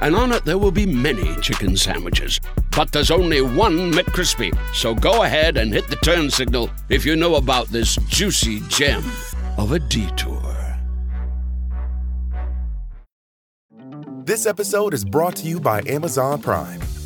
and on it there will be many chicken sandwiches. But there's only one McCrispy. So go ahead and hit the turn signal if you know about this juicy gem of a detour. This episode is brought to you by Amazon Prime.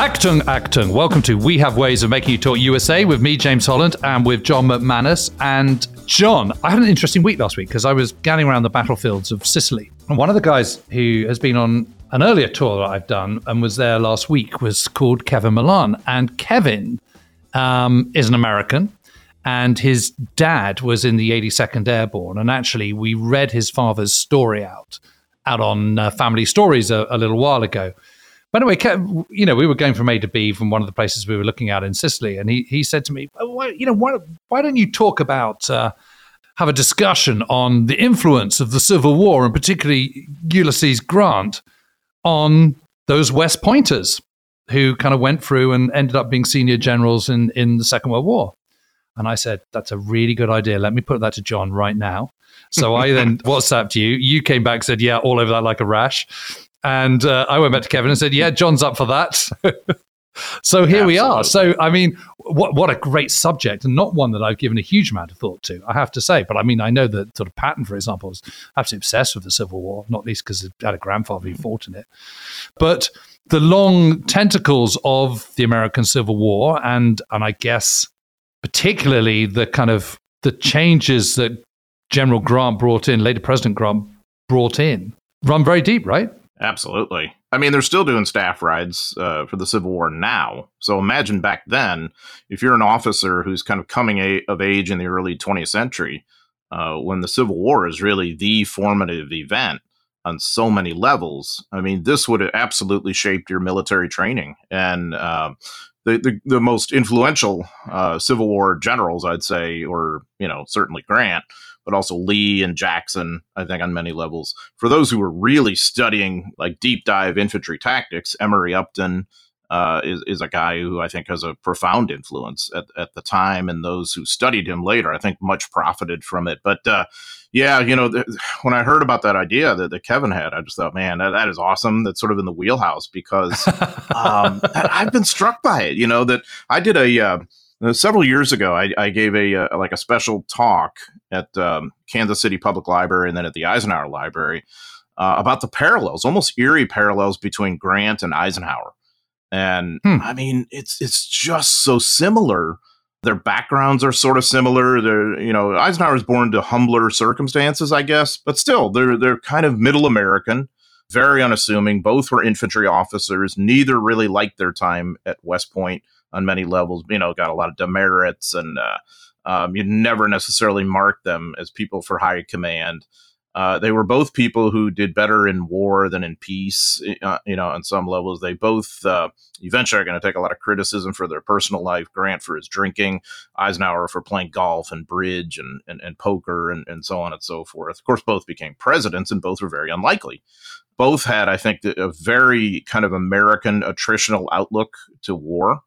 Actung, Actung. Welcome to We Have Ways of Making You Talk USA with me, James Holland, and with John McManus. And John, I had an interesting week last week because I was galling around the battlefields of Sicily. And one of the guys who has been on an earlier tour that I've done and was there last week was called Kevin Milan. And Kevin um, is an American, and his dad was in the 82nd Airborne. And actually, we read his father's story out out on uh, Family Stories a, a little while ago. But anyway, you know, we were going from A to B from one of the places we were looking at in Sicily, and he he said to me, well, "You know, why why don't you talk about uh, have a discussion on the influence of the Civil War, and particularly Ulysses Grant, on those West Pointers who kind of went through and ended up being senior generals in in the Second World War?" And I said, "That's a really good idea. Let me put that to John right now." So I then WhatsApped you. You came back, said, "Yeah, all over that like a rash." And uh, I went back to Kevin and said, "Yeah, John's up for that." so here Absolutely. we are. So I mean, what what a great subject, and not one that I've given a huge amount of thought to. I have to say, but I mean, I know that sort of Patton, for example, was absolutely obsessed with the Civil War, not least because he had a grandfather who fought in it. But the long tentacles of the American Civil War, and and I guess particularly the kind of the changes that General Grant brought in, later President Grant brought in, run very deep, right? Absolutely. I mean, they're still doing staff rides uh, for the Civil War now. So imagine back then, if you're an officer who's kind of coming a- of age in the early 20th century, uh, when the Civil War is really the formative event on so many levels. I mean, this would have absolutely shaped your military training. And uh, the, the, the most influential uh, Civil War generals, I'd say, or you know, certainly Grant but also Lee and Jackson, I think, on many levels. For those who were really studying like deep dive infantry tactics, Emory Upton uh, is, is a guy who I think has a profound influence at, at the time, and those who studied him later, I think, much profited from it. But uh, yeah, you know, th- when I heard about that idea that, that Kevin had, I just thought, man, that, that is awesome. That's sort of in the wheelhouse because um, I've been struck by it. You know, that I did a. Uh, uh, several years ago, I, I gave a, uh, like a special talk at um, Kansas City Public Library and then at the Eisenhower Library uh, about the parallels, almost eerie parallels between Grant and Eisenhower. And hmm. I mean, it's it's just so similar. Their backgrounds are sort of similar. They're you know Eisenhower was born to humbler circumstances, I guess, but still they're they're kind of middle American, very unassuming. Both were infantry officers. Neither really liked their time at West Point on many levels. You know, got a lot of demerits, and uh, um, you never necessarily mark them as people for high command. Uh, they were both people who did better in war than in peace. Uh, you know, on some levels, they both uh, eventually are going to take a lot of criticism for their personal life. Grant for his drinking, Eisenhower for playing golf and bridge and and, and poker and, and so on and so forth. Of course, both became presidents, and both were very unlikely. Both had, I think, a very kind of American attritional outlook to war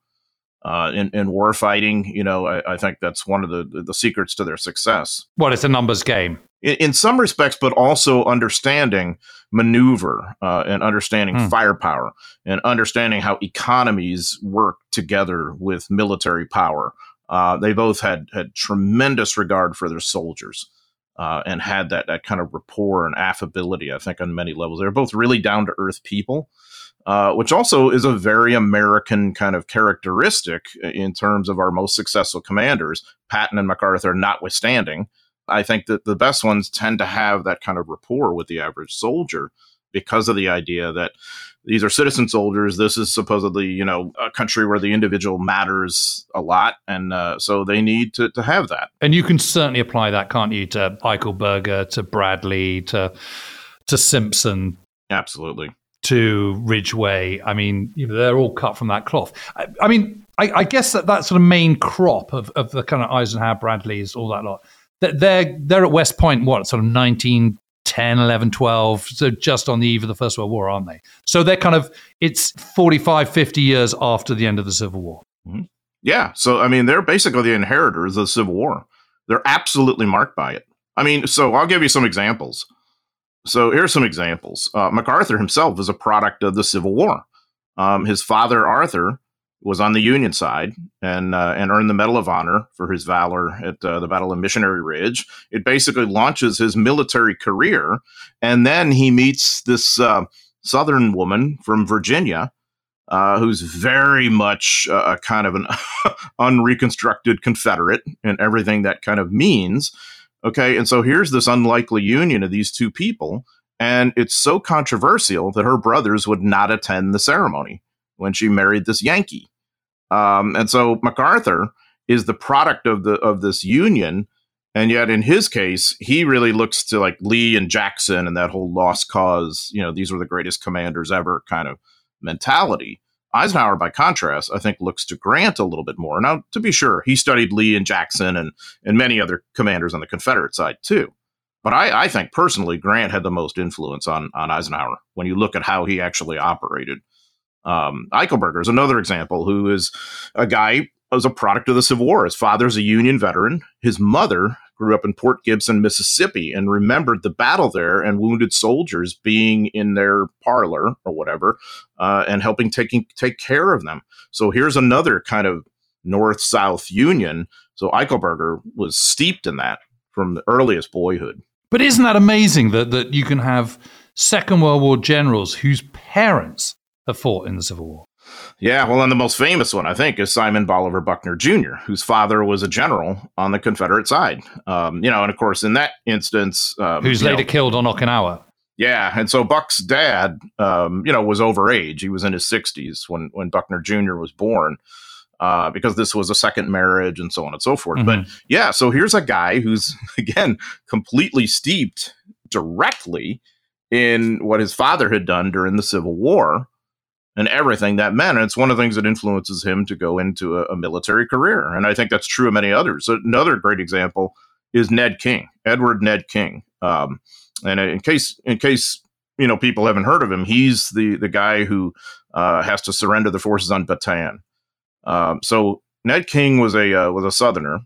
uh, in, in war fighting. You know, I, I, think that's one of the, the secrets to their success. Well, it's a numbers game. In, in some respects, but also understanding maneuver uh, and understanding hmm. firepower and understanding how economies work together with military power. Uh, they both had had tremendous regard for their soldiers. Uh, and had that that kind of rapport and affability, I think, on many levels. They're both really down to earth people, uh, which also is a very American kind of characteristic in terms of our most successful commanders, Patton and MacArthur notwithstanding. I think that the best ones tend to have that kind of rapport with the average soldier because of the idea that these are citizen soldiers. This is supposedly, you know, a country where the individual matters a lot, and uh, so they need to, to have that. And you can certainly apply that, can't you, to Eichelberger, to Bradley, to to Simpson, absolutely, to Ridgway. I mean, you know, they're all cut from that cloth. I, I mean, I, I, guess that that sort of main crop of, of the kind of Eisenhower, Bradleys, all that lot. They're they're at West Point. What sort of 1910, 11, 12. So just on the eve of the First World War, aren't they? So they're kind of it's 45, 50 years after the end of the Civil War. Mm-hmm. Yeah. So I mean, they're basically the inheritors of the Civil War. They're absolutely marked by it. I mean, so I'll give you some examples. So here's some examples. Uh, MacArthur himself is a product of the Civil War. Um, his father, Arthur, was on the Union side and uh, and earned the Medal of Honor for his valor at uh, the Battle of Missionary Ridge. It basically launches his military career, and then he meets this uh, Southern woman from Virginia. Uh, who's very much a kind of an unreconstructed Confederate and everything that kind of means. Okay. And so here's this unlikely union of these two people. And it's so controversial that her brothers would not attend the ceremony when she married this Yankee. Um, and so MacArthur is the product of the of this union. And yet, in his case, he really looks to like Lee and Jackson and that whole lost cause, you know, these were the greatest commanders ever kind of mentality. Eisenhower, by contrast, I think looks to Grant a little bit more. Now, to be sure, he studied Lee and Jackson and and many other commanders on the Confederate side too. But I, I think personally, Grant had the most influence on on Eisenhower when you look at how he actually operated. Um, Eichelberger is another example who is a guy was a product of the Civil War. His father's a Union veteran. His mother grew up in Port Gibson, Mississippi, and remembered the battle there and wounded soldiers being in their parlor or whatever, uh, and helping taking take care of them. So here's another kind of North South Union. So Eichelberger was steeped in that from the earliest boyhood. But isn't that amazing that that you can have Second World War generals whose parents have fought in the Civil War? Yeah, well, and the most famous one, I think, is Simon Bolivar Buckner Jr., whose father was a general on the Confederate side. Um, you know, and of course, in that instance, um, who's later know, killed on Okinawa. Yeah, and so Buck's dad, um, you know, was over age. He was in his 60s when when Buckner Jr. was born. Uh, because this was a second marriage and so on and so forth. Mm-hmm. But yeah, so here's a guy who's again completely steeped directly in what his father had done during the Civil War and everything that meant. And it's one of the things that influences him to go into a, a military career. And I think that's true of many others. Another great example is Ned King, Edward Ned King. Um, and in case, in case you know people haven't heard of him, he's the the guy who uh, has to surrender the forces on Bataan. Um, so Ned King was a uh, was a Southerner.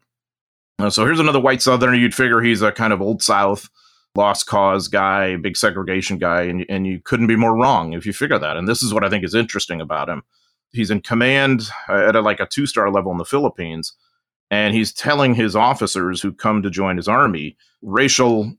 Uh, so here's another white Southerner. You'd figure he's a kind of old South lost cause guy, big segregation guy, and, and you couldn't be more wrong if you figure that. And this is what I think is interesting about him. He's in command at a, like a two star level in the Philippines, and he's telling his officers who come to join his army racial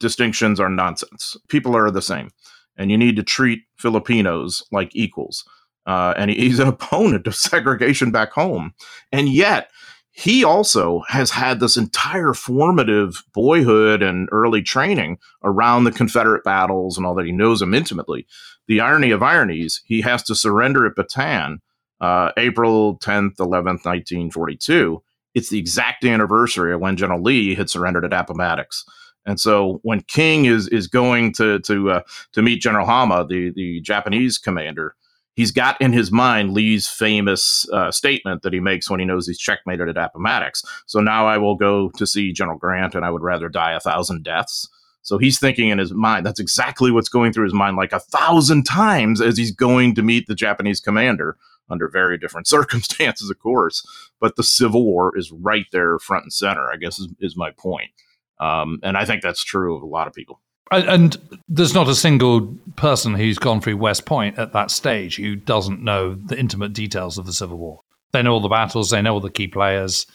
distinctions are nonsense. People are the same, and you need to treat Filipinos like equals. Uh, and he's an opponent of segregation back home. And yet, he also has had this entire formative boyhood and early training around the Confederate battles and all that. He knows them intimately. The irony of ironies, he has to surrender at Bataan uh, April 10th, 11th, 1942. It's the exact anniversary of when General Lee had surrendered at Appomattox. And so when King is is going to to uh, to meet General Homma, the the Japanese commander, he's got in his mind Lee's famous uh, statement that he makes when he knows he's checkmated at Appomattox. So now I will go to see General Grant, and I would rather die a thousand deaths. So he's thinking in his mind, that's exactly what's going through his mind like a thousand times as he's going to meet the Japanese commander under very different circumstances, of course. But the Civil War is right there front and center, I guess, is, is my point. Um, and I think that's true of a lot of people. And there's not a single person who's gone through West Point at that stage who doesn't know the intimate details of the Civil War. They know all the battles, they know all the key players,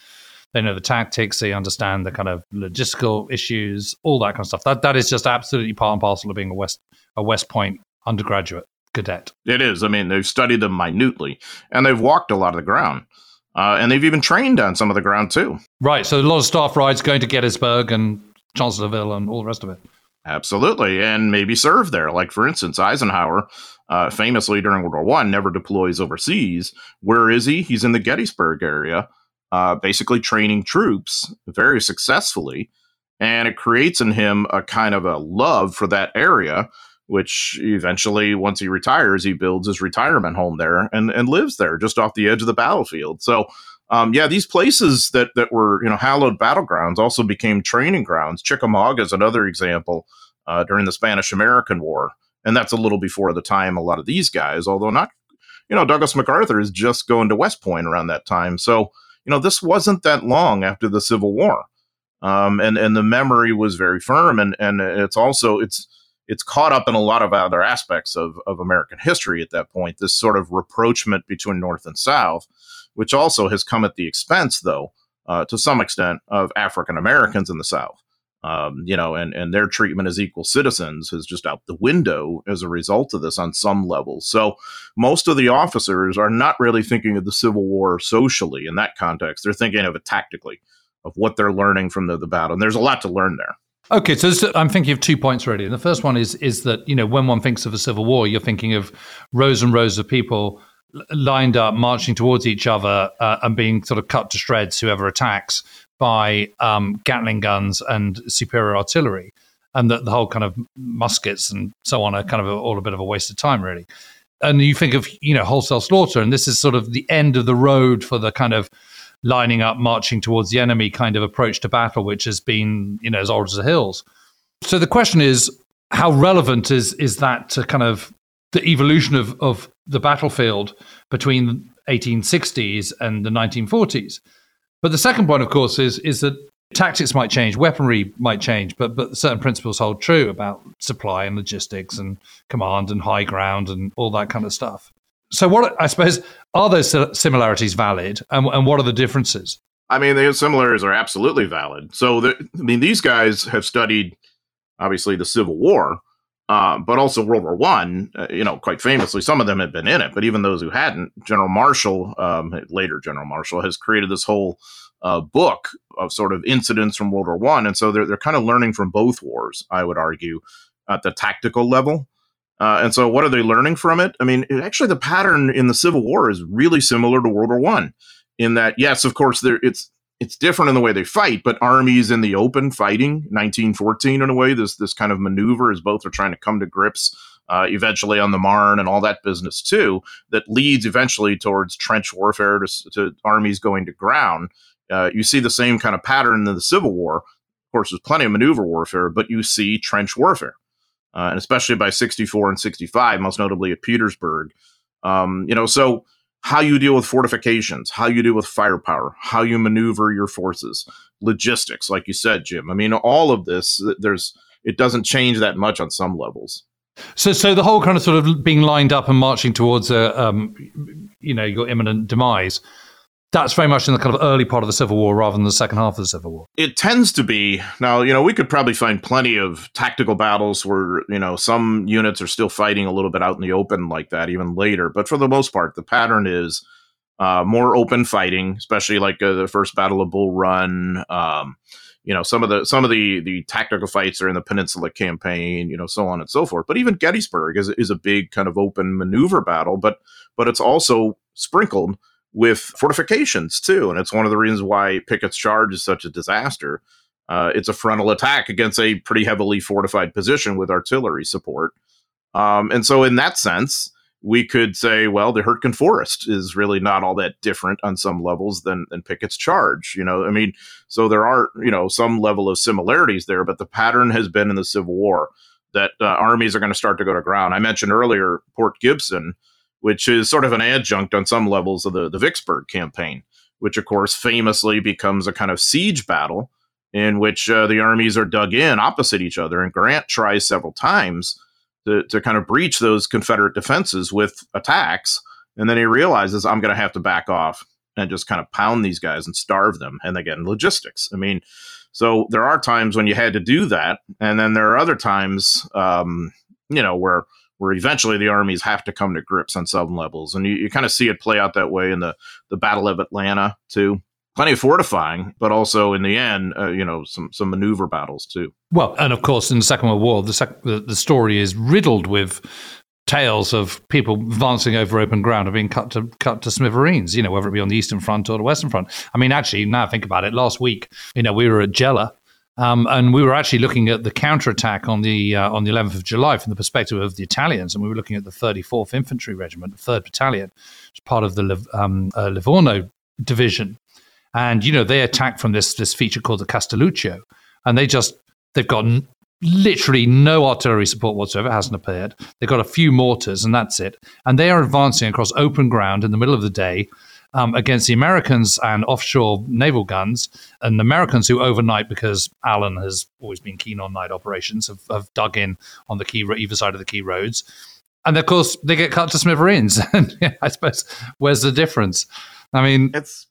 they know the tactics, they understand the kind of logistical issues, all that kind of stuff. That that is just absolutely part and parcel of being a West a West Point undergraduate. cadet. It is. I mean, they've studied them minutely, and they've walked a lot of the ground. Uh, and they've even trained on some of the ground too. Right. So a lot of staff rides going to Gettysburg and Chancellorsville and all the rest of it. Absolutely, and maybe serve there. Like for instance, Eisenhower, uh, famously during World War One, never deploys overseas. Where is he? He's in the Gettysburg area, uh, basically training troops very successfully, and it creates in him a kind of a love for that area. Which eventually, once he retires, he builds his retirement home there and, and lives there, just off the edge of the battlefield. So um, yeah, these places that that were you know hallowed battlegrounds also became training grounds. Chickamauga is another example uh, during the Spanish American War, and that's a little before the time a lot of these guys, although not, you know, Douglas MacArthur is just going to West Point around that time. So you know, this wasn't that long after the Civil War, um, and and the memory was very firm, and and it's also it's it's caught up in a lot of other aspects of, of American history at that point. This sort of rapprochement between North and South, which also has come at the expense, though, uh, to some extent, of African Americans in the South. Um, you know, and, and their treatment as equal citizens is just out the window as a result of this on some levels. So most of the officers are not really thinking of the Civil War socially in that context. They're thinking of it tactically, of what they're learning from the, the battle. And there's a lot to learn there. Okay, so this, I'm thinking of two points really. And the first one is is that you know when one thinks of a civil war, you're thinking of rows and rows of people lined up, marching towards each other, uh, and being sort of cut to shreds whoever attacks by um, Gatling guns and superior artillery, and that the whole kind of muskets and so on are kind of a, all a bit of a waste of time, really. And you think of you know wholesale slaughter, and this is sort of the end of the road for the kind of lining up, marching towards the enemy kind of approach to battle, which has been you know as old as the hills. So the question is, how relevant is is that to kind of the evolution of, of the battlefield between 1860s and the 1940s. But the second point, of course, is is that tactics might change, weaponry might change, but but certain principles hold true about supply and logistics and command and high ground and all that kind of stuff. So, what I suppose are those similarities valid, and, and what are the differences? I mean, the similarities are absolutely valid. So, the, I mean, these guys have studied obviously the Civil War, uh, but also World War One. Uh, you know, quite famously, some of them had been in it, but even those who hadn't, General Marshall, um, later General Marshall, has created this whole uh, book of sort of incidents from World War One, and so they're they're kind of learning from both wars. I would argue at the tactical level. Uh, and so, what are they learning from it? I mean, it, actually, the pattern in the Civil War is really similar to World War One, in that, yes, of course, there it's it's different in the way they fight, but armies in the open fighting 1914 in a way. This this kind of maneuver as both are trying to come to grips uh, eventually on the Marne and all that business too. That leads eventually towards trench warfare to, to armies going to ground. Uh, you see the same kind of pattern in the Civil War. Of course, there's plenty of maneuver warfare, but you see trench warfare, uh, and especially by 64 and 65, most notably at Petersburg. Um, you know, so how you deal with fortifications, how you deal with firepower, how you maneuver your forces, logistics, like you said, Jim. I mean, all of this, there's it doesn't change that much on some levels. So, so the whole kind of sort of being lined up and marching towards a, um, you know, your imminent demise that's very much in the kind of early part of the Civil War rather than the second half of the Civil War. It tends to be. Now, you know, we could probably find plenty of tactical battles where, you know, some units are still fighting a little bit out in the open like that even later. But for the most part, the pattern is uh, more open fighting, especially like uh, the first Battle of Bull Run. Um, you know, some of the some of the the tactical fights are in the Peninsula Campaign. You know, so on and so forth. But even Gettysburg is is a big kind of open maneuver battle. But but it's also sprinkled with fortifications too. And it's one of the reasons why Pickett's charge is such a disaster. Uh, it's a frontal attack against a pretty heavily fortified position with artillery support. Um, and so, in that sense, we could say, well, the Hurtgen Forest is really not all that different on some levels than, than Pickett's charge. You know, I mean, so there are, you know, some level of similarities there, but the pattern has been in the Civil War that uh, armies are going to start to go to ground. I mentioned earlier Port Gibson which is sort of an adjunct on some levels of the, the Vicksburg campaign, which of course famously becomes a kind of siege battle in which uh, the armies are dug in opposite each other. And Grant tries several times to, to kind of breach those Confederate defenses with attacks. And then he realizes, I'm going to have to back off and just kind of pound these guys and starve them. And they again, logistics. I mean, so there are times when you had to do that. And then there are other times, um, you know, where where eventually the armies have to come to grips on some levels. And you, you kind of see it play out that way in the, the Battle of Atlanta, too. Plenty of fortifying, but also in the end, uh, you know, some, some maneuver battles, too. Well, and of course, in the Second World War, the, sec- the, the story is riddled with tales of people advancing over open ground and being cut to cut to smithereens. You know, whether it be on the Eastern Front or the Western Front. I mean, actually, now I think about it, last week, you know, we were at Gela. Um, and we were actually looking at the counterattack on the uh, on the 11th of July from the perspective of the Italians, and we were looking at the 34th Infantry Regiment, the Third Battalion, as part of the um, uh, Livorno Division, and you know they attacked from this this feature called the Castelluccio, and they just they've got literally no artillery support whatsoever It hasn't appeared. They've got a few mortars, and that's it. And they are advancing across open ground in the middle of the day um, against the Americans and offshore naval guns. And the Americans, who overnight, because Allen has always been keen on night operations, have, have dug in on the key either side of the key roads. And of course, they get cut to smithereens. and yeah, I suppose where's the difference? I mean, it's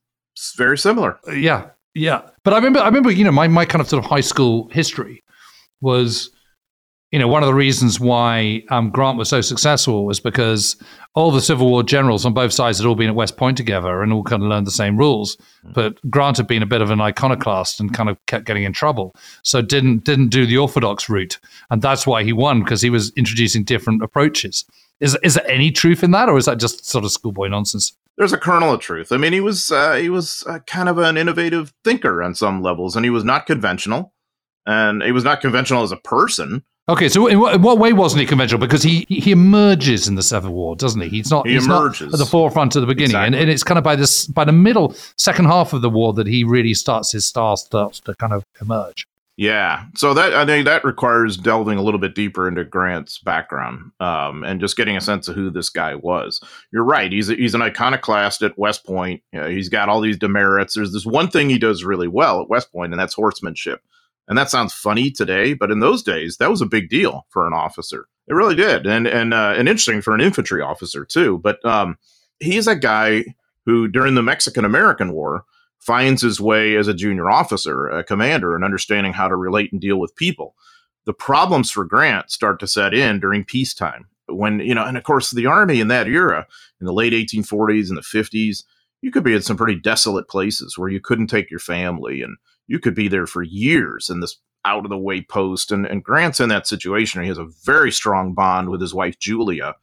very similar. Yeah, yeah. But I remember, I remember, you know, my my kind of sort of high school history was, you know, one of the reasons why um, Grant was so successful was because all the Civil War generals on both sides had all been at West Point together and all kind of learned the same rules. Mm. But Grant had been a bit of an iconoclast and kind of kept getting in trouble, so didn't didn't do the orthodox route, and that's why he won because he was introducing different approaches. Is is there any truth in that, or is that just sort of schoolboy nonsense? There's a kernel of truth. I mean, he was uh, he was uh, kind of an innovative thinker on some levels, and he was not conventional and he was not conventional as a person. Okay, so in what, in what, way wasn't he conventional? Because he he emerges in the Civil War, doesn't he? He's not. He he's emerges not at the forefront at the beginning, exactly. and, and, it's kind of by this by the middle second half of the war that he really starts his star starts to kind of emerge. Yeah, so that I think that requires delving a little bit deeper into Grant's background um, and just getting a sense of who this guy was. You're right; he's a, he's an iconoclast at West Point. You know, he's got all these demerits. There's this one thing he does really well at West Point, and that's horsemanship. And that sounds funny today, but in those days, that was a big deal for an officer. It really did, and and uh, and interesting for an infantry officer too. But um, he's a guy who, during the Mexican American War, finds his way as a junior officer, a commander, and understanding how to relate and deal with people. The problems for Grant start to set in during peacetime, when you know, and of course, the army in that era, in the late 1840s and the 50s, you could be in some pretty desolate places where you couldn't take your family and you could be there for years in this out of the way post. And, and Grant's in that situation. He has a very strong bond with his wife, Julia,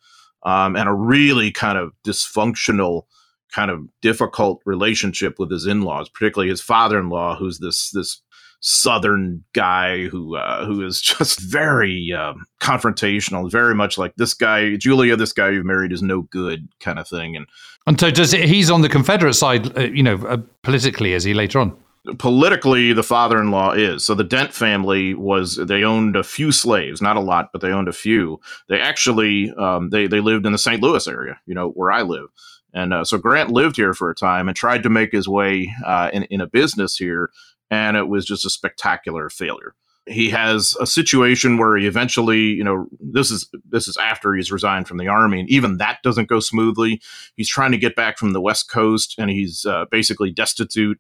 um, and a really kind of dysfunctional, kind of difficult relationship with his in laws, particularly his father in law, who's this, this, southern guy who uh, who is just very um, confrontational, very much like this guy, Julia. This guy you've married is no good, kind of thing. And and so does it, he's on the Confederate side, uh, you know, uh, politically, is he later on? Politically the father-in-law is. So the dent family was they owned a few slaves not a lot but they owned a few. They actually um, they, they lived in the st louis area you know where i live. And uh, so grant lived here for a time and tried to make his way uh, in, in a business here and it was just a spectacular failure. He has a situation where he eventually you know this is this is after he's resigned from the army and even that doesn't go smoothly. He's trying to get back from the west coast and he's uh, basically destitute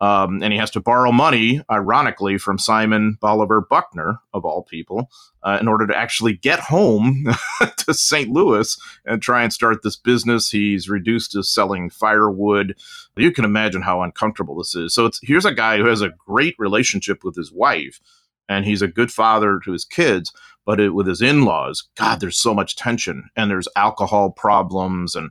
um, and he has to borrow money, ironically, from Simon Bolivar Buckner, of all people, uh, in order to actually get home to St. Louis and try and start this business. He's reduced to selling firewood. You can imagine how uncomfortable this is. So here's a guy who has a great relationship with his wife, and he's a good father to his kids. But it, with his in laws, God, there's so much tension, and there's alcohol problems, and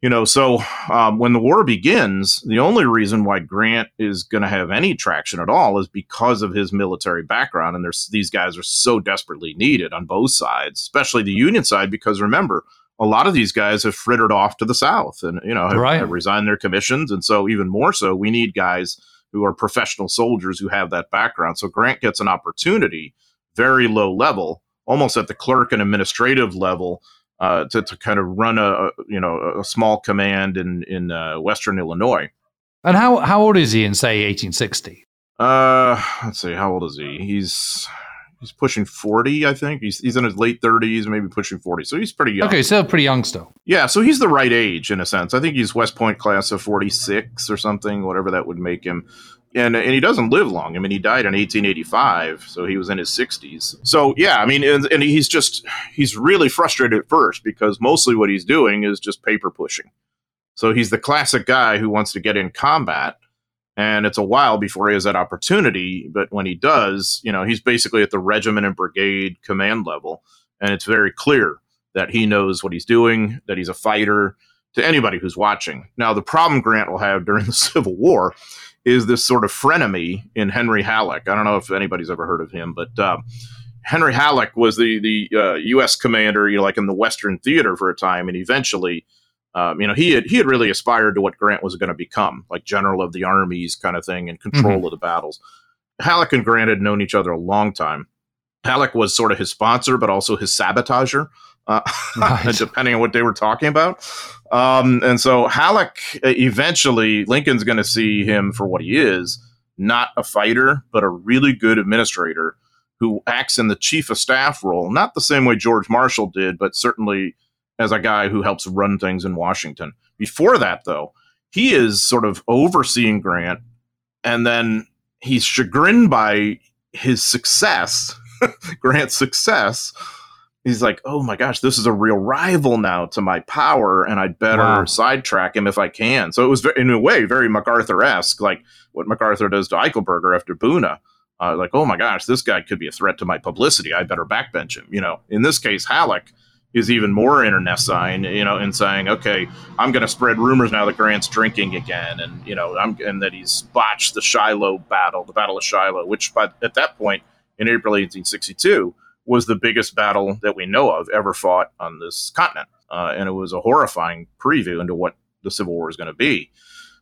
you know, so um, when the war begins, the only reason why Grant is going to have any traction at all is because of his military background, and there's these guys are so desperately needed on both sides, especially the Union side, because remember, a lot of these guys have frittered off to the South, and you know, have, right. have resigned their commissions, and so even more so, we need guys who are professional soldiers who have that background. So Grant gets an opportunity, very low level, almost at the clerk and administrative level uh, to, to kind of run a, you know a small command in in uh, Western Illinois. And how how old is he in say 1860? Uh, let's see, how old is he? He's he's pushing 40, I think. He's he's in his late 30s, maybe pushing 40. So he's pretty young. Okay, still pretty young still. Yeah, so he's the right age in a sense. I think he's West Point class of 46 or something, whatever that would make him. And and he doesn't live long. I mean, he died in 1885, so he was in his 60s. So yeah, I mean, and, and he's just he's really frustrated at first because mostly what he's doing is just paper pushing. So he's the classic guy who wants to get in combat, and it's a while before he has that opportunity. But when he does, you know, he's basically at the regiment and brigade command level, and it's very clear that he knows what he's doing, that he's a fighter. To anybody who's watching. Now, the problem Grant will have during the Civil War is this sort of frenemy in Henry Halleck. I don't know if anybody's ever heard of him, but uh, Henry Halleck was the the uh, U.S. commander, you know, like in the Western Theater for a time, and eventually, um, you know, he had he had really aspired to what Grant was going to become, like general of the armies kind of thing, and control mm-hmm. of the battles. Halleck and Grant had known each other a long time. Halleck was sort of his sponsor, but also his sabotager uh, right. depending on what they were talking about. Um, and so Halleck uh, eventually, Lincoln's going to see him for what he is not a fighter, but a really good administrator who acts in the chief of staff role, not the same way George Marshall did, but certainly as a guy who helps run things in Washington. Before that, though, he is sort of overseeing Grant, and then he's chagrined by his success, Grant's success he's like, oh my gosh, this is a real rival now to my power, and I'd better wow. sidetrack him if I can. So it was, in a way, very MacArthur esque, like what MacArthur does to Eichelberger after Buna. Uh, like, oh my gosh, this guy could be a threat to my publicity. I better backbench him. You know, in this case, Halleck is even more internecine, you know, in saying, okay, I'm going to spread rumors now that Grant's drinking again, and you know, I'm and that he's botched the Shiloh battle, the Battle of Shiloh, which by at that point in April 1862 was the biggest battle that we know of ever fought on this continent. Uh, and it was a horrifying preview into what the Civil War is going to be.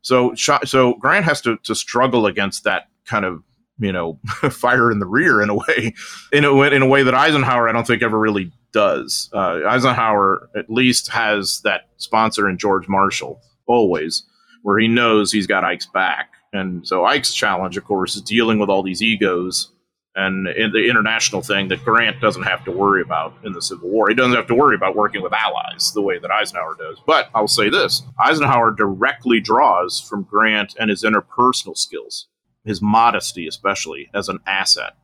So, so Grant has to, to struggle against that kind of you know fire in the rear in a way, in a, in a way that Eisenhower I don't think ever really does. Uh, Eisenhower at least has that sponsor in George Marshall always, where he knows he's got Ike's back. And so Ike's challenge, of course, is dealing with all these egos and in the international thing that Grant doesn't have to worry about in the Civil War. He doesn't have to worry about working with allies the way that Eisenhower does. But I'll say this Eisenhower directly draws from Grant and his interpersonal skills, his modesty, especially, as an asset.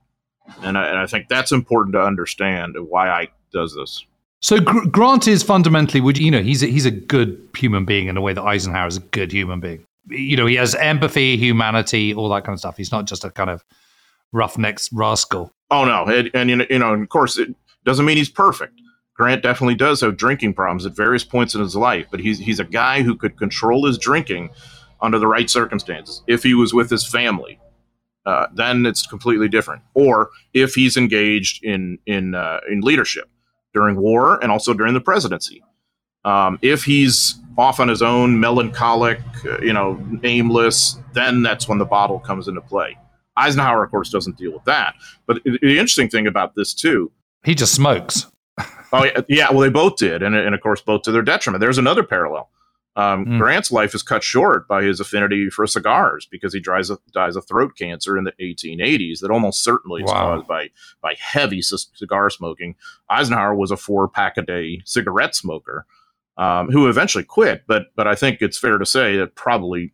And I, and I think that's important to understand why Ike does this. So Gr- Grant is fundamentally, would you know, he's a, he's a good human being in a way that Eisenhower is a good human being. You know, he has empathy, humanity, all that kind of stuff. He's not just a kind of roughnecks rascal. Oh no, it, and you know, of course, it doesn't mean he's perfect. Grant definitely does have drinking problems at various points in his life, but he's he's a guy who could control his drinking under the right circumstances. If he was with his family, uh, then it's completely different. Or if he's engaged in in uh, in leadership during war and also during the presidency. Um, if he's off on his own, melancholic, uh, you know, aimless, then that's when the bottle comes into play. Eisenhower, of course, doesn't deal with that. But the interesting thing about this too, he just smokes. oh yeah, yeah, well they both did, and and of course both to their detriment. There's another parallel. Um, mm. Grant's life is cut short by his affinity for cigars because he dies of, dies of throat cancer in the 1880s that almost certainly is wow. caused by by heavy c- cigar smoking. Eisenhower was a four pack a day cigarette smoker um, who eventually quit, but but I think it's fair to say that probably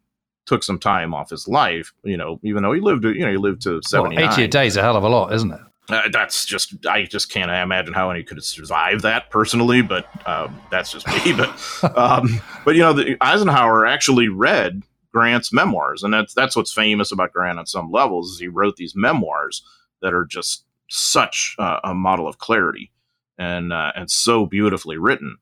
took some time off his life, you know, even though he lived, you know, he lived to 79. Well, 80 a day is a hell of a lot, isn't it? Uh, that's just, I just can't imagine how any could survive that personally, but um, that's just me. but, um, but you know, the, Eisenhower actually read Grant's memoirs, and that's that's what's famous about Grant on some levels. Is he wrote these memoirs that are just such uh, a model of clarity and uh, and so beautifully written.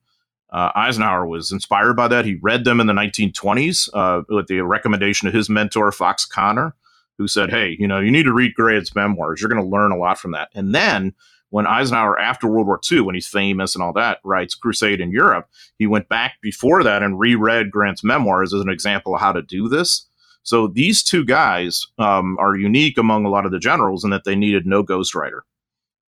Uh, Eisenhower was inspired by that. He read them in the 1920s uh, with the recommendation of his mentor, Fox Conner, who said, Hey, you know, you need to read Grant's memoirs. You're going to learn a lot from that. And then when Eisenhower, after World War II, when he's famous and all that, writes Crusade in Europe, he went back before that and reread Grant's memoirs as an example of how to do this. So these two guys um, are unique among a lot of the generals in that they needed no ghostwriter.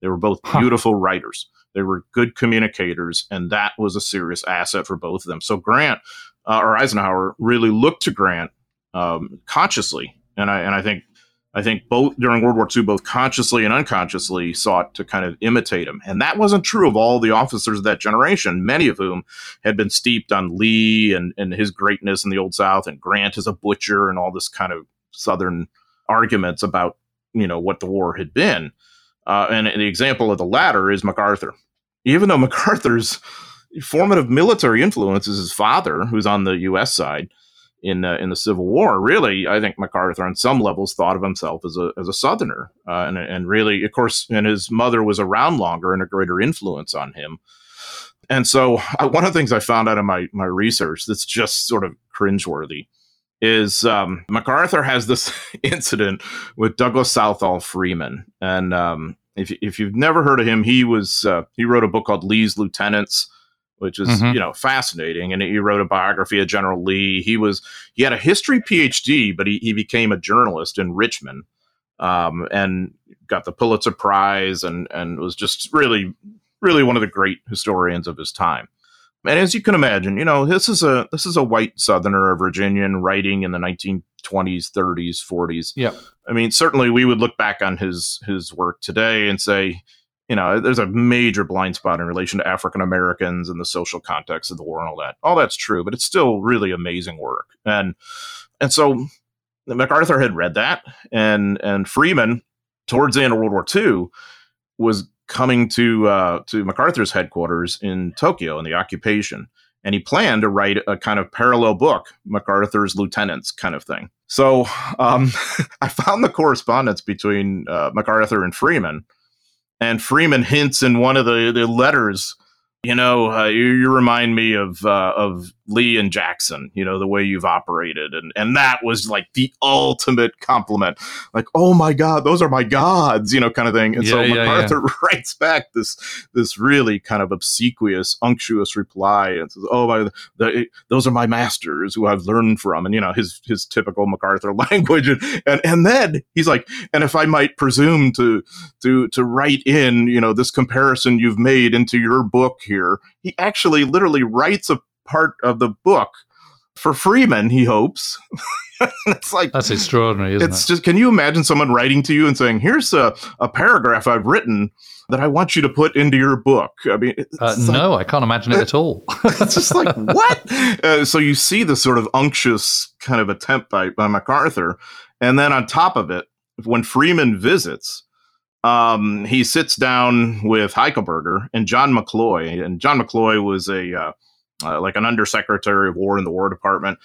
They were both beautiful huh. writers. They were good communicators, and that was a serious asset for both of them. So Grant uh, or Eisenhower really looked to Grant um, consciously, and I and I think I think both during World War II, both consciously and unconsciously sought to kind of imitate him. And that wasn't true of all the officers of that generation, many of whom had been steeped on Lee and, and his greatness in the Old South, and Grant as a butcher and all this kind of Southern arguments about you know what the war had been. Uh, and the example of the latter is MacArthur. Even though MacArthur's formative military influence is his father, who's on the U.S. side in uh, in the Civil War. Really, I think MacArthur, on some levels, thought of himself as a as a Southerner, uh, and and really, of course, and his mother was around longer and a greater influence on him. And so, uh, one of the things I found out in my my research that's just sort of cringeworthy is um, MacArthur has this incident with Douglas Southall Freeman, and um, if if you've never heard of him, he was uh, he wrote a book called Lee's Lieutenants, which is mm-hmm. you know fascinating, and he wrote a biography of General Lee. He was he had a history PhD, but he he became a journalist in Richmond, um, and got the Pulitzer Prize, and and was just really really one of the great historians of his time and as you can imagine, you know, this is a this is a white Southerner, a Virginian, writing in the 1920s, 30s, 40s. Yeah, I mean, certainly we would look back on his his work today and say, you know, there's a major blind spot in relation to African Americans and the social context of the war and all that. All that's true, but it's still really amazing work. And and so MacArthur had read that, and and Freeman, towards the end of World War II, was coming to uh, to MacArthur's headquarters in Tokyo in the occupation, and he planned to write a kind of parallel book, MacArthur's Lieutenants, kind of thing. So um, I found the correspondence between uh, MacArthur and Freeman, and Freeman hints in one of the, the letters you know, uh, you, you, remind me of uh, of Lee and Jackson. You know the way you've operated, and and that was like the ultimate compliment. Like, oh my God, those are my gods, you know, kind of thing. And yeah, so yeah, MacArthur yeah. writes back this this really kind of obsequious, unctuous reply, and says, "Oh my, the, those are my masters who I've learned from," and you know his his typical MacArthur language, and and and then he's like, and if I might presume to to to write in, you know, this comparison you've made into your book here, he actually literally writes a part of the book for Freeman, he hopes. it's like that's extraordinary, it's it? just can you imagine someone writing to you and saying, Here's a, a paragraph I've written that I want you to put into your book. I mean, uh, like, no, I can't imagine it at all. it's just like what? Uh, so you see this sort of unctuous kind of attempt by, by MacArthur, and then on top of it, when Freeman visits, um, he sits down with Eichelberger and John McCloy, and John McCloy was a uh, uh, like an undersecretary of war in the War Department.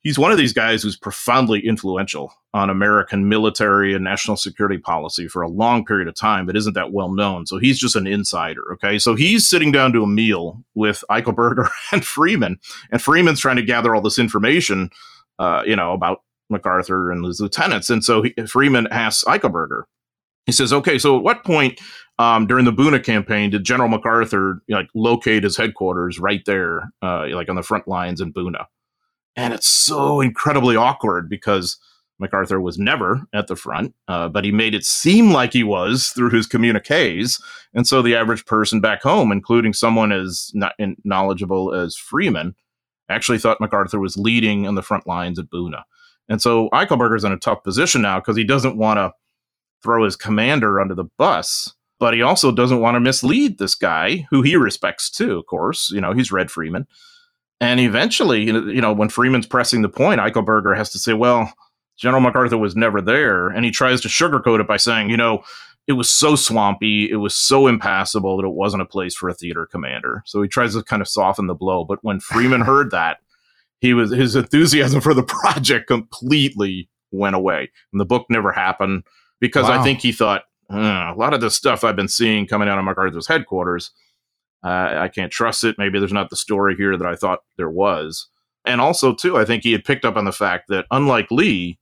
He's one of these guys who's profoundly influential on American military and national security policy for a long period of time, but isn't that well known. So he's just an insider. Okay. So he's sitting down to a meal with Eichelberger and Freeman, and Freeman's trying to gather all this information, uh, you know, about MacArthur and his lieutenants. And so he, Freeman asks Eichelberger, he says, okay, so at what point um, during the Buna campaign did General MacArthur you know, like locate his headquarters right there, uh, like on the front lines in Buna? And it's so incredibly awkward because MacArthur was never at the front, uh, but he made it seem like he was through his communiques. And so the average person back home, including someone as not knowledgeable as Freeman, actually thought MacArthur was leading on the front lines at Buna. And so Eichelberger's in a tough position now because he doesn't want to throw his commander under the bus, but he also doesn't want to mislead this guy who he respects too, of course. You know, he's Red Freeman. And eventually, you know, when Freeman's pressing the point, Eichelberger has to say, well, General MacArthur was never there. And he tries to sugarcoat it by saying, you know, it was so swampy, it was so impassable that it wasn't a place for a theater commander. So he tries to kind of soften the blow. But when Freeman heard that, he was his enthusiasm for the project completely went away. And the book never happened because wow. I think he thought uh, a lot of the stuff I've been seeing coming out of MacArthur's headquarters, uh, I can't trust it. Maybe there's not the story here that I thought there was. And also, too, I think he had picked up on the fact that unlike Lee,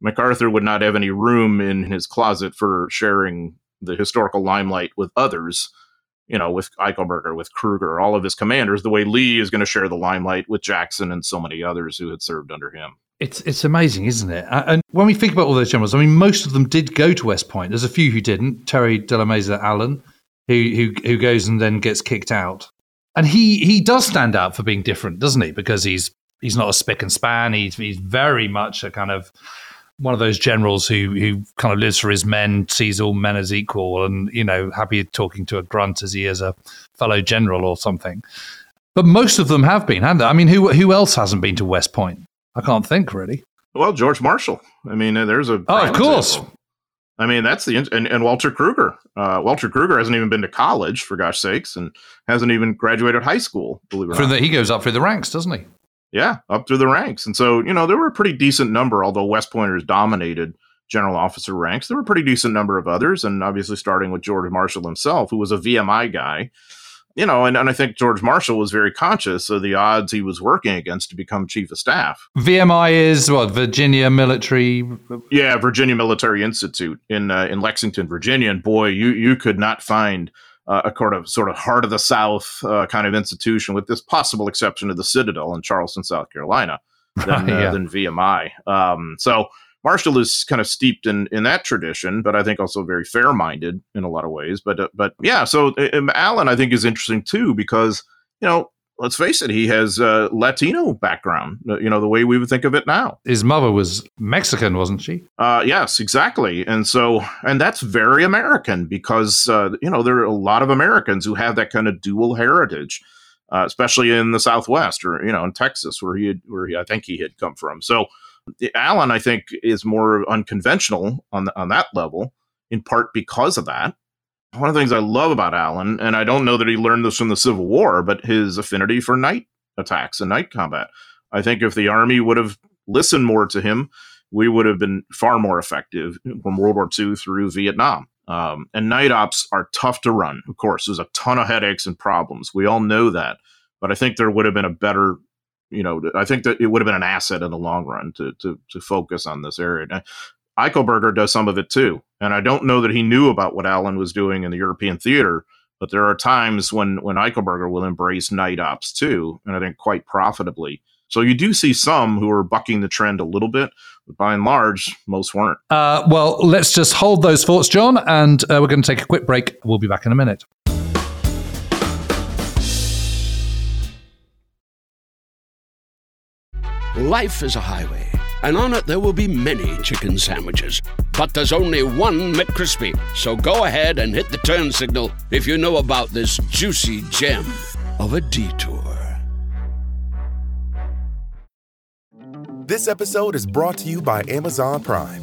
MacArthur would not have any room in his closet for sharing the historical limelight with others. You know, with Eichelberger, with Krueger, all of his commanders, the way Lee is going to share the limelight with Jackson and so many others who had served under him. It's it's amazing, isn't it? And when we think about all those generals, I mean, most of them did go to West Point. There's a few who didn't. Terry de Allen, who who who goes and then gets kicked out, and he he does stand out for being different, doesn't he? Because he's he's not a spick and span. He's he's very much a kind of one of those generals who who kind of lives for his men, sees all men as equal, and you know, happy talking to a grunt as he is a fellow general or something. But most of them have been, haven't they? I mean, who who else hasn't been to West Point? I can't think really. Well, George Marshall. I mean, there's a. Oh, of course. Example. I mean, that's the and, and Walter Krueger. Uh, Walter Krueger hasn't even been to college for gosh sakes, and hasn't even graduated high school. Believe it or not, the, he goes up through the ranks, doesn't he? Yeah, up through the ranks, and so you know there were a pretty decent number. Although West Pointers dominated general officer ranks, there were a pretty decent number of others, and obviously starting with George Marshall himself, who was a VMI guy you know, and, and I think George Marshall was very conscious of the odds he was working against to become chief of staff. VMI is what Virginia Military. Yeah, Virginia Military Institute in uh, in Lexington, Virginia, and boy, you you could not find uh, a sort of sort of heart of the South uh, kind of institution, with this possible exception of the Citadel in Charleston, South Carolina, than, uh, yeah. than VMI. Um, so Marshall is kind of steeped in in that tradition, but I think also very fair minded in a lot of ways. But uh, but yeah, so um, Allen I think is interesting too because you know let's face it, he has a Latino background. Uh, you know the way we would think of it now. His mother was Mexican, wasn't she? Uh, yes, exactly. And so and that's very American because uh, you know there are a lot of Americans who have that kind of dual heritage. Uh, especially in the Southwest, or you know, in Texas, where he had, where he, I think he had come from. So, Allen, I think, is more unconventional on the, on that level, in part because of that. One of the things I love about Allen, and I don't know that he learned this from the Civil War, but his affinity for night attacks and night combat. I think if the Army would have listened more to him, we would have been far more effective from World War II through Vietnam. Um, and night ops are tough to run. Of course, there's a ton of headaches and problems. We all know that. But I think there would have been a better you know, I think that it would have been an asset in the long run to to to focus on this area. Eichelberger does some of it too, and I don't know that he knew about what Allen was doing in the European theater, but there are times when when Eichelberger will embrace night ops too, and I think quite profitably. So you do see some who are bucking the trend a little bit, but by and large, most weren't. Uh, well, let's just hold those thoughts, John, and uh, we're going to take a quick break. We'll be back in a minute. Life is a highway, and on it there will be many chicken sandwiches. But there's only one McCrispy. So go ahead and hit the turn signal if you know about this juicy gem of a detour. This episode is brought to you by Amazon Prime.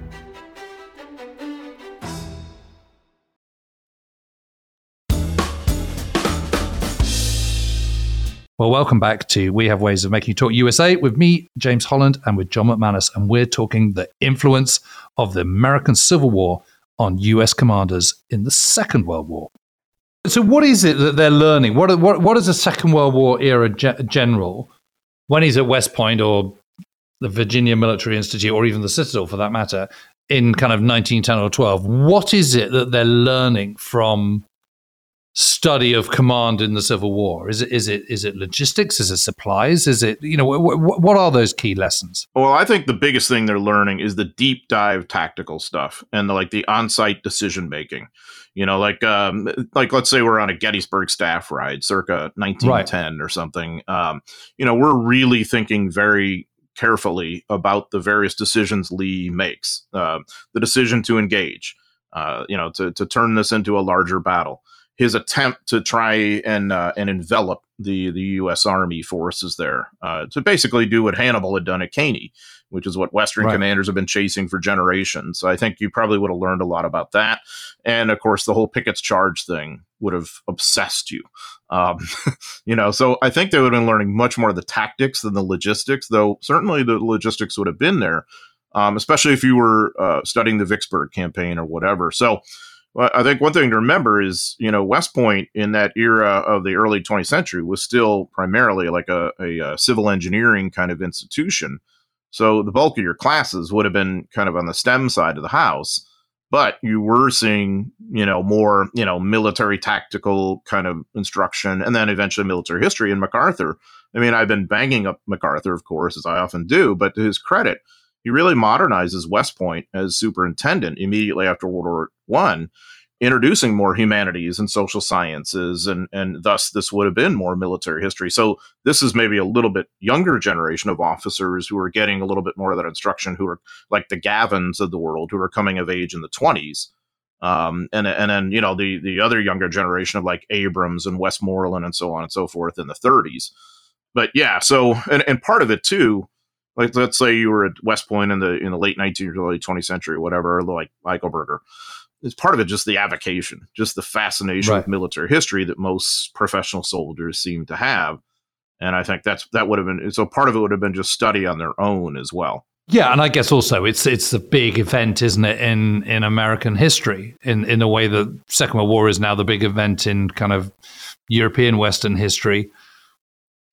Well, welcome back to We Have Ways of Making You Talk USA with me, James Holland, and with John McManus. And we're talking the influence of the American Civil War on US commanders in the Second World War. So, what is it that they're learning? What, what, what is a Second World War era ge- general when he's at West Point or the Virginia Military Institute or even the Citadel for that matter in kind of 1910 or 12? What is it that they're learning from study of command in the Civil War? Is it is it is it logistics? Is it supplies? Is it you know wh- what are those key lessons? Well, I think the biggest thing they're learning is the deep dive tactical stuff and the, like the on site decision making. You know, like um, like let's say we're on a Gettysburg staff ride, circa 1910 right. or something. Um, you know, we're really thinking very carefully about the various decisions Lee makes. Uh, the decision to engage, uh, you know, to to turn this into a larger battle his attempt to try and uh, and envelop the the U.S. Army forces there uh, to basically do what Hannibal had done at Cannae, which is what Western right. commanders have been chasing for generations. So I think you probably would have learned a lot about that, and of course the whole Pickett's charge thing would have obsessed you. Um, you know, so I think they would have been learning much more of the tactics than the logistics, though certainly the logistics would have been there, um, especially if you were uh, studying the Vicksburg campaign or whatever. So well, I think one thing to remember is, you know, West Point in that era of the early 20th century was still primarily like a, a, a, civil engineering kind of institution. So the bulk of your classes would have been kind of on the STEM side of the house, but you were seeing, you know, more, you know, military tactical kind of instruction and then eventually military history in MacArthur. I mean, I've been banging up MacArthur, of course, as I often do, but to his credit, he really modernizes West Point as superintendent immediately after World War One, introducing more humanities and social sciences, and and thus this would have been more military history. So this is maybe a little bit younger generation of officers who are getting a little bit more of that instruction, who are like the Gavins of the world, who are coming of age in the twenties. Um, and and then you know the the other younger generation of like Abrams and Westmoreland and so on and so forth in the 30s. But yeah, so and, and part of it too, like let's say you were at West Point in the in the late 19th or late 20th century, or whatever, like Eichelberger. It's part of it just the avocation, just the fascination right. with military history that most professional soldiers seem to have. And I think that's that would have been so part of it would have been just study on their own as well. Yeah, and I guess also it's it's a big event, isn't it, in in American history, in in a way that Second World War is now the big event in kind of European Western history.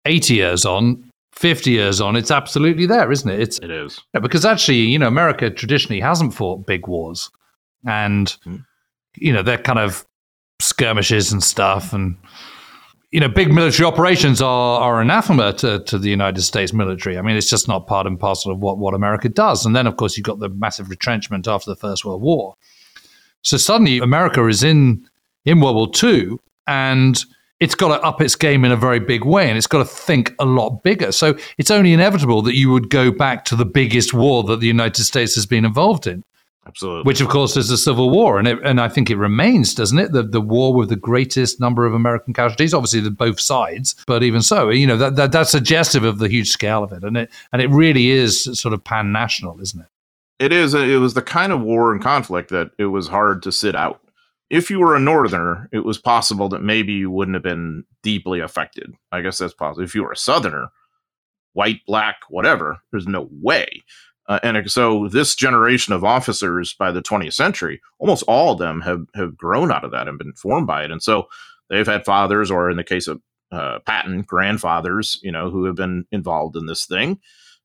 Eighty years on, 50 years on, it's absolutely there, isn't it? It's, it is. Yeah, because actually, you know, America traditionally hasn't fought big wars. And, mm. you know, they're kind of skirmishes and stuff. And, you know, big military operations are, are anathema to, to the United States military. I mean, it's just not part and parcel of what, what America does. And then, of course, you've got the massive retrenchment after the First World War. So suddenly, America is in, in World War II. And it's got to up its game in a very big way and it's got to think a lot bigger. So it's only inevitable that you would go back to the biggest war that the United States has been involved in. Absolutely. Which, of course, is the Civil War. And, it, and I think it remains, doesn't it? The, the war with the greatest number of American casualties, obviously, the both sides. But even so, you know, that, that, that's suggestive of the huge scale of it. And it, and it really is sort of pan national, isn't it? It is. It was the kind of war and conflict that it was hard to sit out if you were a northerner, it was possible that maybe you wouldn't have been deeply affected. I guess that's possible. If you were a southerner, white, black, whatever, there's no way. Uh, and so this generation of officers by the 20th century, almost all of them have have grown out of that and been formed by it. And so they've had fathers, or in the case of uh, Patton, grandfathers, you know, who have been involved in this thing.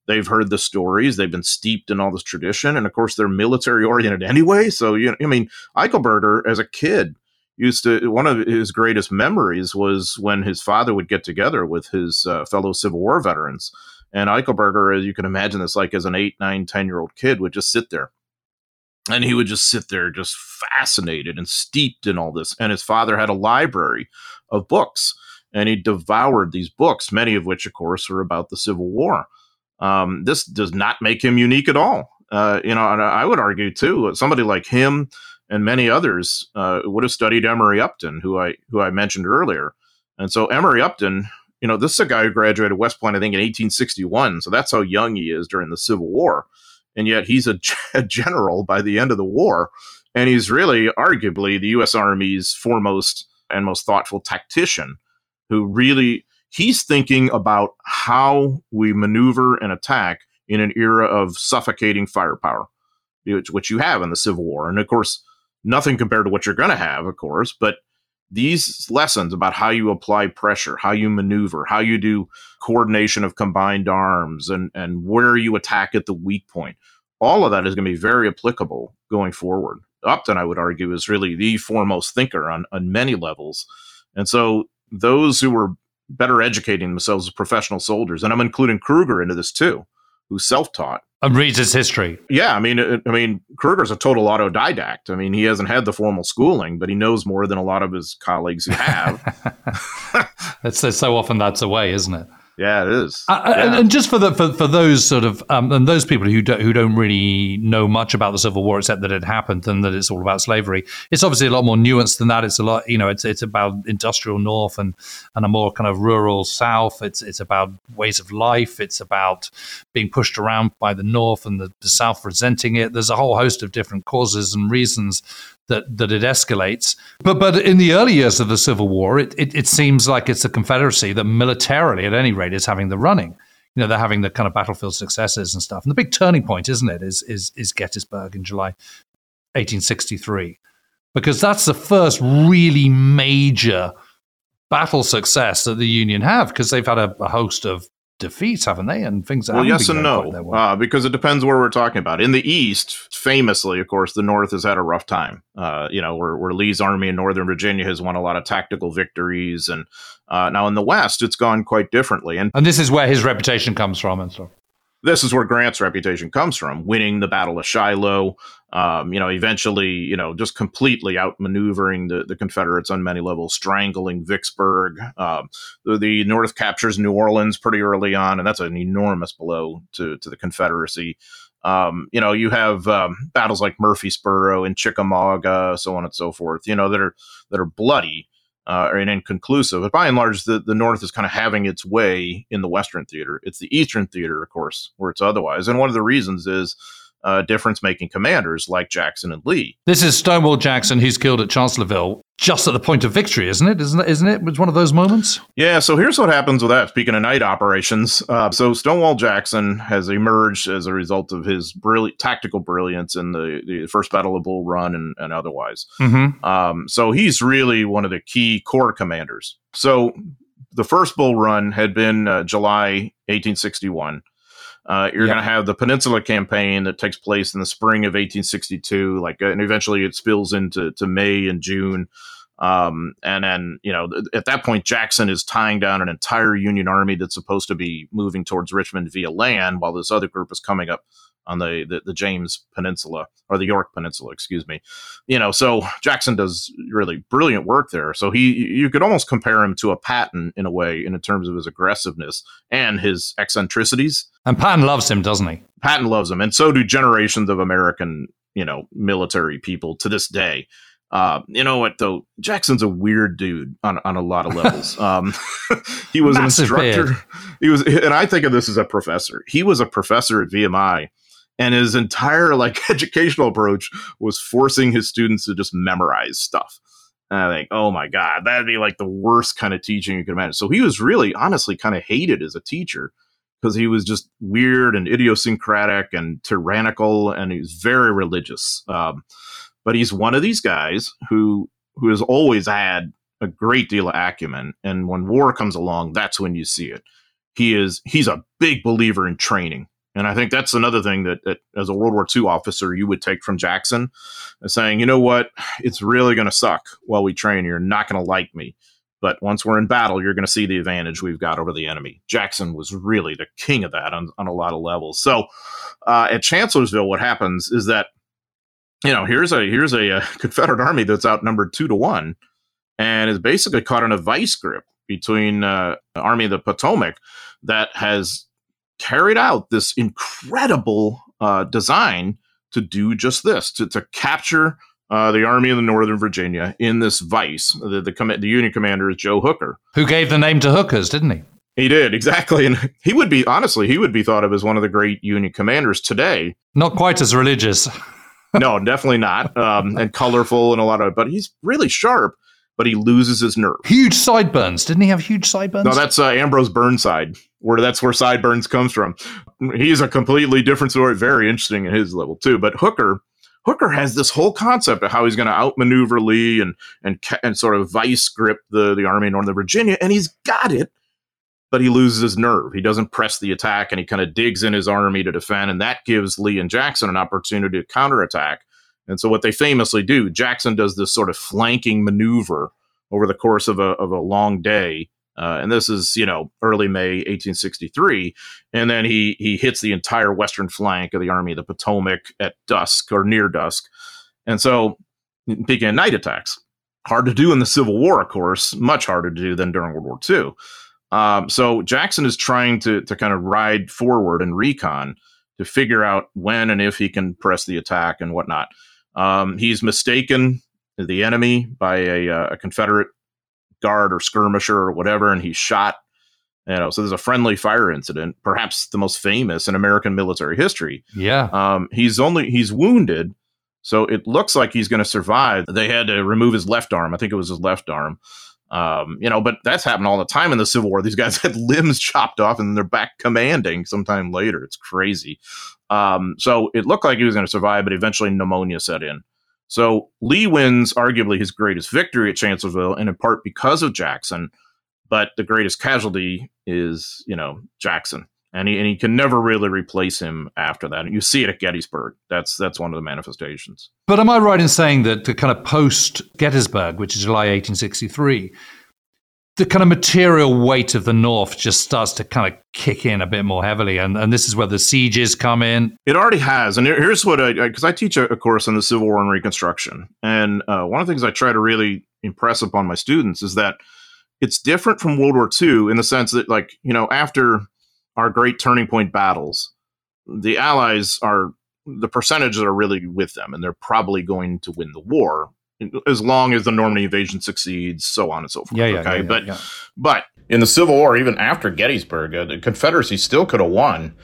They've heard the stories. They've been steeped in all this tradition, and of course, they're military oriented anyway. So, you know, I mean, Eichelberger as a kid used to one of his greatest memories was when his father would get together with his uh, fellow Civil War veterans. And Eichelberger, as you can imagine, this like as an eight, nine, ten year old kid would just sit there. And he would just sit there, just fascinated and steeped in all this. And his father had a library of books, and he devoured these books, many of which, of course, were about the Civil War. Um, this does not make him unique at all. Uh, you know, I would argue too, somebody like him and many others uh, would have studied Emory Upton, who I who I mentioned earlier. And so Emory Upton, you know, this is a guy who graduated West Point, I think, in 1861. So that's how young he is during the Civil War, and yet he's a, a general by the end of the war, and he's really arguably the U.S. Army's foremost and most thoughtful tactician, who really he's thinking about how we maneuver and attack in an era of suffocating firepower, which, you have in the Civil War. And of course, nothing compared to what you're going to have, of course, but these lessons about how you apply pressure, how you maneuver, how you do coordination of combined arms, and, and where you attack at the weak point, all of that is going to be very applicable going forward. Upton, I would argue, is really the foremost thinker on, on many levels. And so those who were better educating themselves as professional soldiers, and I'm including Krueger into this too, who's self-taught and reads his history. Yeah, I mean, it, I mean, Krueger's a total autodidact. I mean, he hasn't had the formal schooling, but he knows more than a lot of his colleagues who have. it's, it's so often that's the way, isn't it? Yeah, it is. Uh, uh, yeah. And just for the for, for those sort of um, and those people who don't, who don't really know much about the Civil War except that it happened and that it's all about slavery, it's obviously a lot more nuanced than that. It's a lot, you know, it's it's about industrial North and and a more kind of rural South. It's it's about ways of life. It's about being pushed around by the North and the, the South resenting it. There's a whole host of different causes and reasons that that it escalates. But but in the early years of the Civil War, it, it, it seems like it's the Confederacy that militarily, at any rate, is having the running. You know, they're having the kind of battlefield successes and stuff. And the big turning point, isn't it, is is is Gettysburg in July 1863, because that's the first really major battle success that the Union have because they've had a, a host of defeats, haven't they? And things. That well, yes and no, uh, because it depends where we're talking about. In the East, famously, of course, the North has had a rough time. Uh, you know, where, where, Lee's army in Northern Virginia has won a lot of tactical victories, and uh, now in the West, it's gone quite differently. And and this is where his reputation comes from, and so this is where Grant's reputation comes from, winning the Battle of Shiloh. Um, you know, eventually, you know, just completely outmaneuvering the, the Confederates on many levels, strangling Vicksburg. Um, the, the, North captures New Orleans pretty early on, and that's an enormous blow to, to the Confederacy. Um, you know, you have um, battles like Murfreesboro and Chickamauga, so on and so forth. You know, that are that are bloody uh, and inconclusive. But by and large, the, the North is kind of having its way in the Western theater. It's the Eastern theater, of course, where it's otherwise. And one of the reasons is uh, difference making commanders like Jackson and Lee. This is Stonewall Jackson, who's killed at Chancellorsville just at the point of victory, isn't it? Isn't it? Isn't it? It's one of those moments. Yeah. So here's what happens with that. Speaking of night operations, uh, so Stonewall Jackson has emerged as a result of his brilliant tactical brilliance in the, the first Battle of Bull Run and, and otherwise. Mm-hmm. Um, so he's really one of the key corps commanders. So the first Bull Run had been uh, July 1861. Uh, you're going to have the Peninsula Campaign that takes place in the spring of 1862, like, uh, and eventually it spills into to May and June. Um, and then, you know, th- at that point, Jackson is tying down an entire Union army that's supposed to be moving towards Richmond via land, while this other group is coming up on the, the, the James Peninsula or the York Peninsula, excuse me. You know, so Jackson does really brilliant work there. So he you could almost compare him to a Patton in a way, in terms of his aggressiveness and his eccentricities. And Patton loves him, doesn't he? Patton loves him, and so do generations of American, you know, military people to this day. Uh, you know what though? Jackson's a weird dude on, on a lot of levels. Um, he was Massive an instructor. Beard. He was, and I think of this as a professor. He was a professor at VMI, and his entire like educational approach was forcing his students to just memorize stuff. And I think, oh my god, that'd be like the worst kind of teaching you could imagine. So he was really, honestly, kind of hated as a teacher because he was just weird and idiosyncratic and tyrannical, and he was very religious. Um, but he's one of these guys who who has always had a great deal of acumen, and when war comes along, that's when you see it. He is he's a big believer in training and I think that's another thing that, that, as a World War II officer, you would take from Jackson, saying, you know what, it's really going to suck while we train. You're not going to like me. But once we're in battle, you're going to see the advantage we've got over the enemy. Jackson was really the king of that on, on a lot of levels. So uh, at Chancellorsville, what happens is that, you know, here's a here's a, a uh, Confederate army that's outnumbered two to one, and is basically caught in a vice grip between uh, the Army of the Potomac that has carried out this incredible uh, design to do just this to, to capture uh, the Army of the Northern Virginia in this vice. The, the, com- the Union commander is Joe Hooker. Who gave the name to Hookers, didn't he? He did, exactly. And he would be, honestly, he would be thought of as one of the great Union commanders today. Not quite as religious. no, definitely not. Um, and colorful and a lot of, but he's really sharp. but he loses his nerve. Huge sideburns. Didn't he have huge sideburns? No, that's uh, Ambrose Burnside, where that's where sideburns comes from. He's a completely different story, very interesting at his level too. But Hooker, Hooker has this whole concept of how he's going to outmaneuver Lee and and and sort of vice grip the the army in Northern Virginia, and he's got it. But he loses his nerve. He doesn't press the attack, and he kind of digs in his army to defend, and that gives Lee and Jackson an opportunity to counterattack. And so, what they famously do, Jackson does this sort of flanking maneuver over the course of a of a long day, uh, and this is you know early May 1863, and then he he hits the entire western flank of the Army of the Potomac at dusk or near dusk, and so began night attacks. Hard to do in the Civil War, of course, much harder to do than during World War II. Um, so Jackson is trying to to kind of ride forward and recon to figure out when and if he can press the attack and whatnot. Um, he's mistaken the enemy by a, uh, a Confederate guard or skirmisher or whatever, and he's shot. You know, so there's a friendly fire incident, perhaps the most famous in American military history. Yeah. Um, he's only he's wounded, so it looks like he's going to survive. They had to remove his left arm. I think it was his left arm. Um, you know, but that's happened all the time in the Civil War. These guys had limbs chopped off and they're back commanding sometime later. It's crazy. Um, so it looked like he was going to survive, but eventually pneumonia set in. So Lee wins arguably his greatest victory at Chancellorsville, and in part because of Jackson. But the greatest casualty is, you know, Jackson, and he and he can never really replace him after that. And you see it at Gettysburg. That's that's one of the manifestations. But am I right in saying that the kind of post Gettysburg, which is July 1863, the kind of material weight of the North just starts to kind of kick in a bit more heavily. And, and this is where the sieges come in. It already has. And here's what I, because I, teach a, a, course on the Civil War and Reconstruction. And uh, one of the things I try to really impress upon my students is that it's different from World War II in the sense that, like, you know, after our great turning point battles, the Allies are, the percentages are really with them and they're probably going to win the war as long as the Normandy invasion succeeds, so on and so forth. Yeah, yeah, okay, yeah, but yeah. but in the Civil War, even after Gettysburg, uh, the Confederacy still could have won.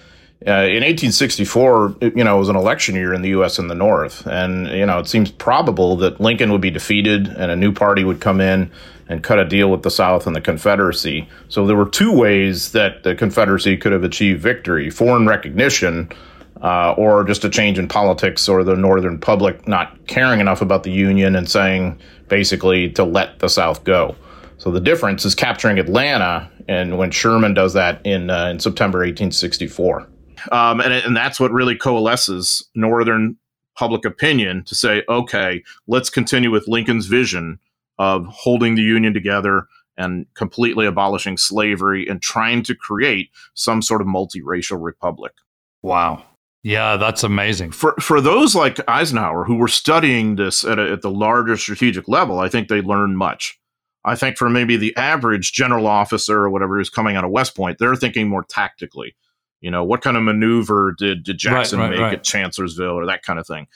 Uh, in 1864, you know, it was an election year in the U.S. and the North, and you know, it seems probable that Lincoln would be defeated and a new party would come in and cut a deal with the South and the Confederacy. So there were two ways that the Confederacy could have achieved victory: foreign recognition uh, or just a change in politics or the northern public not caring enough about the Union and saying basically to let the South go. So the difference is capturing Atlanta, and when Sherman does that in uh, in September 1864, um, and and that's what really coalesces Northern public opinion to say, okay, let's continue with Lincoln's vision of holding the Union together and completely abolishing slavery and trying to create some sort of multiracial republic. Wow. Yeah, that's amazing. For for those like Eisenhower who were studying this at, a, at the larger strategic level, I think they learned much. I think for maybe the average general officer or whatever who's coming out of West Point, they're thinking more tactically. You know, what kind of maneuver did, did Jackson right, make right. at Chancellorsville or that kind of thing?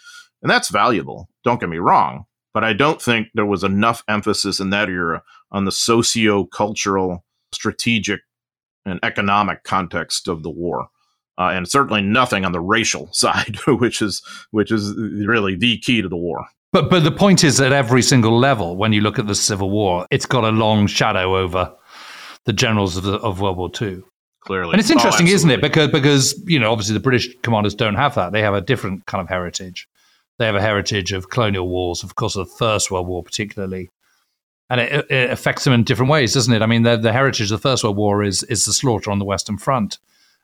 And that's valuable. Don't get me wrong. But I don't think there was enough emphasis in that era on the socio cultural, strategic, and economic context of the war uh, and certainly nothing on the racial side, which is which is really the key to the war. But but the point is, at every single level, when you look at the Civil War, it's got a long shadow over the generals of, the, of World War II. Clearly, And it's Oh, interesting, isn't it? Because because you know, obviously, the British commanders don't have that. They have a different kind of heritage. They have a heritage of colonial wars, of course, of the First World War particularly, and it, it affects them in different ways, doesn't it? I mean, the, the heritage of the First World War is is the slaughter on the Western Front,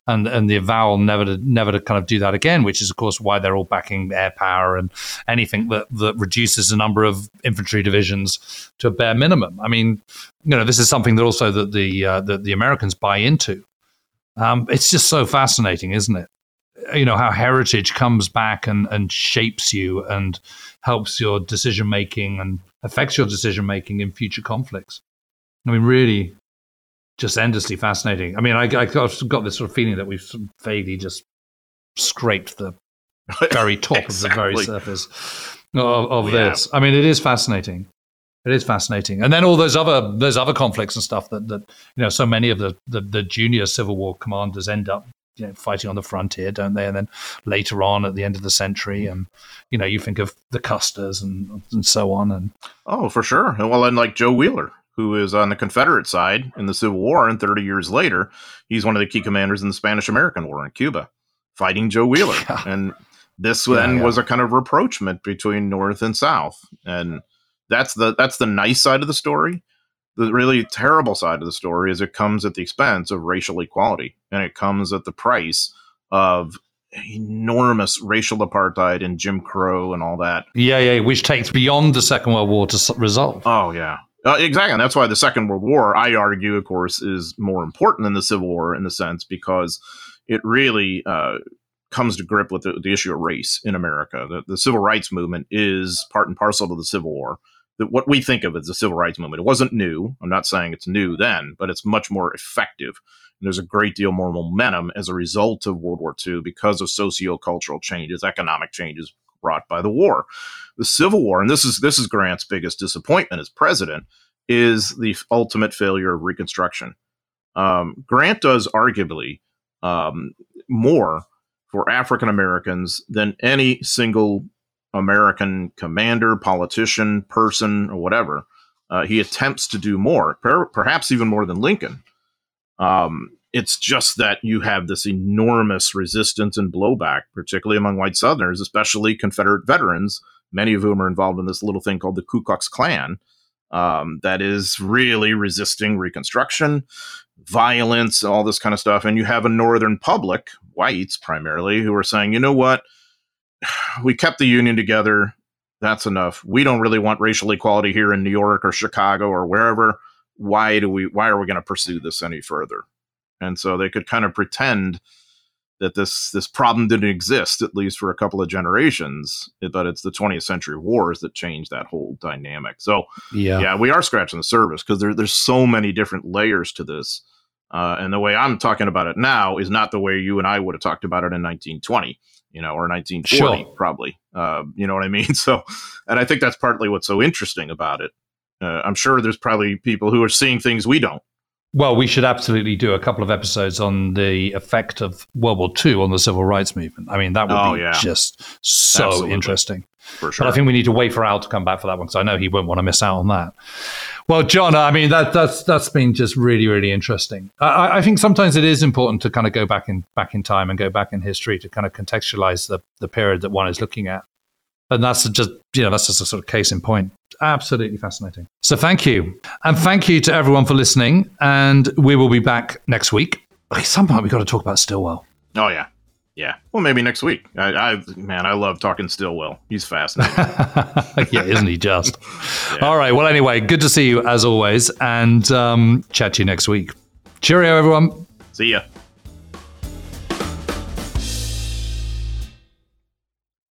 and and the avowal never to never to kind of do that again, which is of course why they're all backing air power and anything that that reduces the number of infantry divisions to a bare minimum. I mean, you know, this is something that also that the uh, that the Americans buy into. Um, it's just so fascinating, isn't it? You know how heritage comes back and, and shapes you and helps your decision making and affects your decision making in future conflicts. I mean, really, just endlessly fascinating. I mean, I, I got, got this sort of feeling that we've vaguely just scraped the very top of the very surface of, of this. I mean, it is fascinating. It is fascinating, and then all those other those other conflicts and stuff that that you know so many of the the, the junior Civil War commanders end up you know, fighting on the frontier, don't they? And then later on, at the end of the century, and you know, you think of the Custers and and so on. And oh, for sure. Well, and like Joe Wheeler, who is on the Confederate side in the Civil War, and 30 years later, he's one of the key commanders in the Spanish American War in Cuba, fighting Joe Wheeler. Yeah. And this yeah, then yeah. was a kind of rapprochement between North and South, and that's the that's the nice side of the story. The really terrible side of the story is it comes at the expense of racial equality, and it comes at the price of enormous racial apartheid and Jim Crow and all that. Yeah, yeah, which takes beyond the Second World War to resolve. Oh yeah, uh, exactly. And that's why the Second World War, I argue, of course, is more important than the Civil War in the sense because it really uh, comes to grip with the, the, issue of race in America. The, the, civil rights movement is part and parcel to the Civil War. The, what we think of as the civil rights movement, it wasn't new. I'm not saying it's new then, but it's much more effective. And there's a great deal more momentum as a result of World War II because of socio-cultural changes, economic changes brought by the war. The Civil War, and this is this is Grant's biggest disappointment as president, is the ultimate failure of Reconstruction. Um, Grant does arguably um, more for African Americans than any single American commander, politician, person, or whatever. Uh, he attempts to do more, per- perhaps even more than Lincoln. Um, it's just that you have this enormous resistance and blowback, particularly among white Southerners, especially Confederate veterans, many of whom are involved in this little thing called the Ku Klux Klan, um, that is really resisting Reconstruction, violence, all this kind of stuff. And you have a Northern public, whites primarily, who are saying, you know what? We kept the Union together. That's enough. We don't really want racial equality here in New York or Chicago or wherever. Why do we? Why are we going to pursue this any further? And so they could kind of pretend that this this problem didn't exist at least for a couple of generations but it's the 20th century wars that changed that whole dynamic. So yeah. yeah we are scratching the surface because there, there's so many different layers to this uh, and the way i'm talking about it now is not the way you and i would have talked about it in 1920 you know or 1940 sure. probably uh, you know what i mean? So and i think that's partly what's so interesting about it. Uh, i'm sure there's probably people who are seeing things we don't well, we should absolutely do a couple of episodes on the effect of World War II on the civil rights movement. I mean, that would oh, be yeah. just so absolutely. interesting. For sure. But I think we need to wait for Al to come back for that one because I know he won't want to miss out on that. Well, John, I mean that that's that's been just really really interesting. I, I, think sometimes it is important to kind of go back in back in time and go back in history to kind of contextualize the the period that one is looking at and that's just you know that's just a sort of case in point. Absolutely fascinating. So thank you. And thank you to everyone for listening. And we will be back next week. At some point we've got to talk about Stilwell. Oh yeah. Yeah. Well maybe next week. I, I man i love talking Stilwell. He's fascinating. Yeah isn't he just? Yeah. all right. Well anyway good to see you as always. And um, chat to you next week. Cheerio everyone. See ya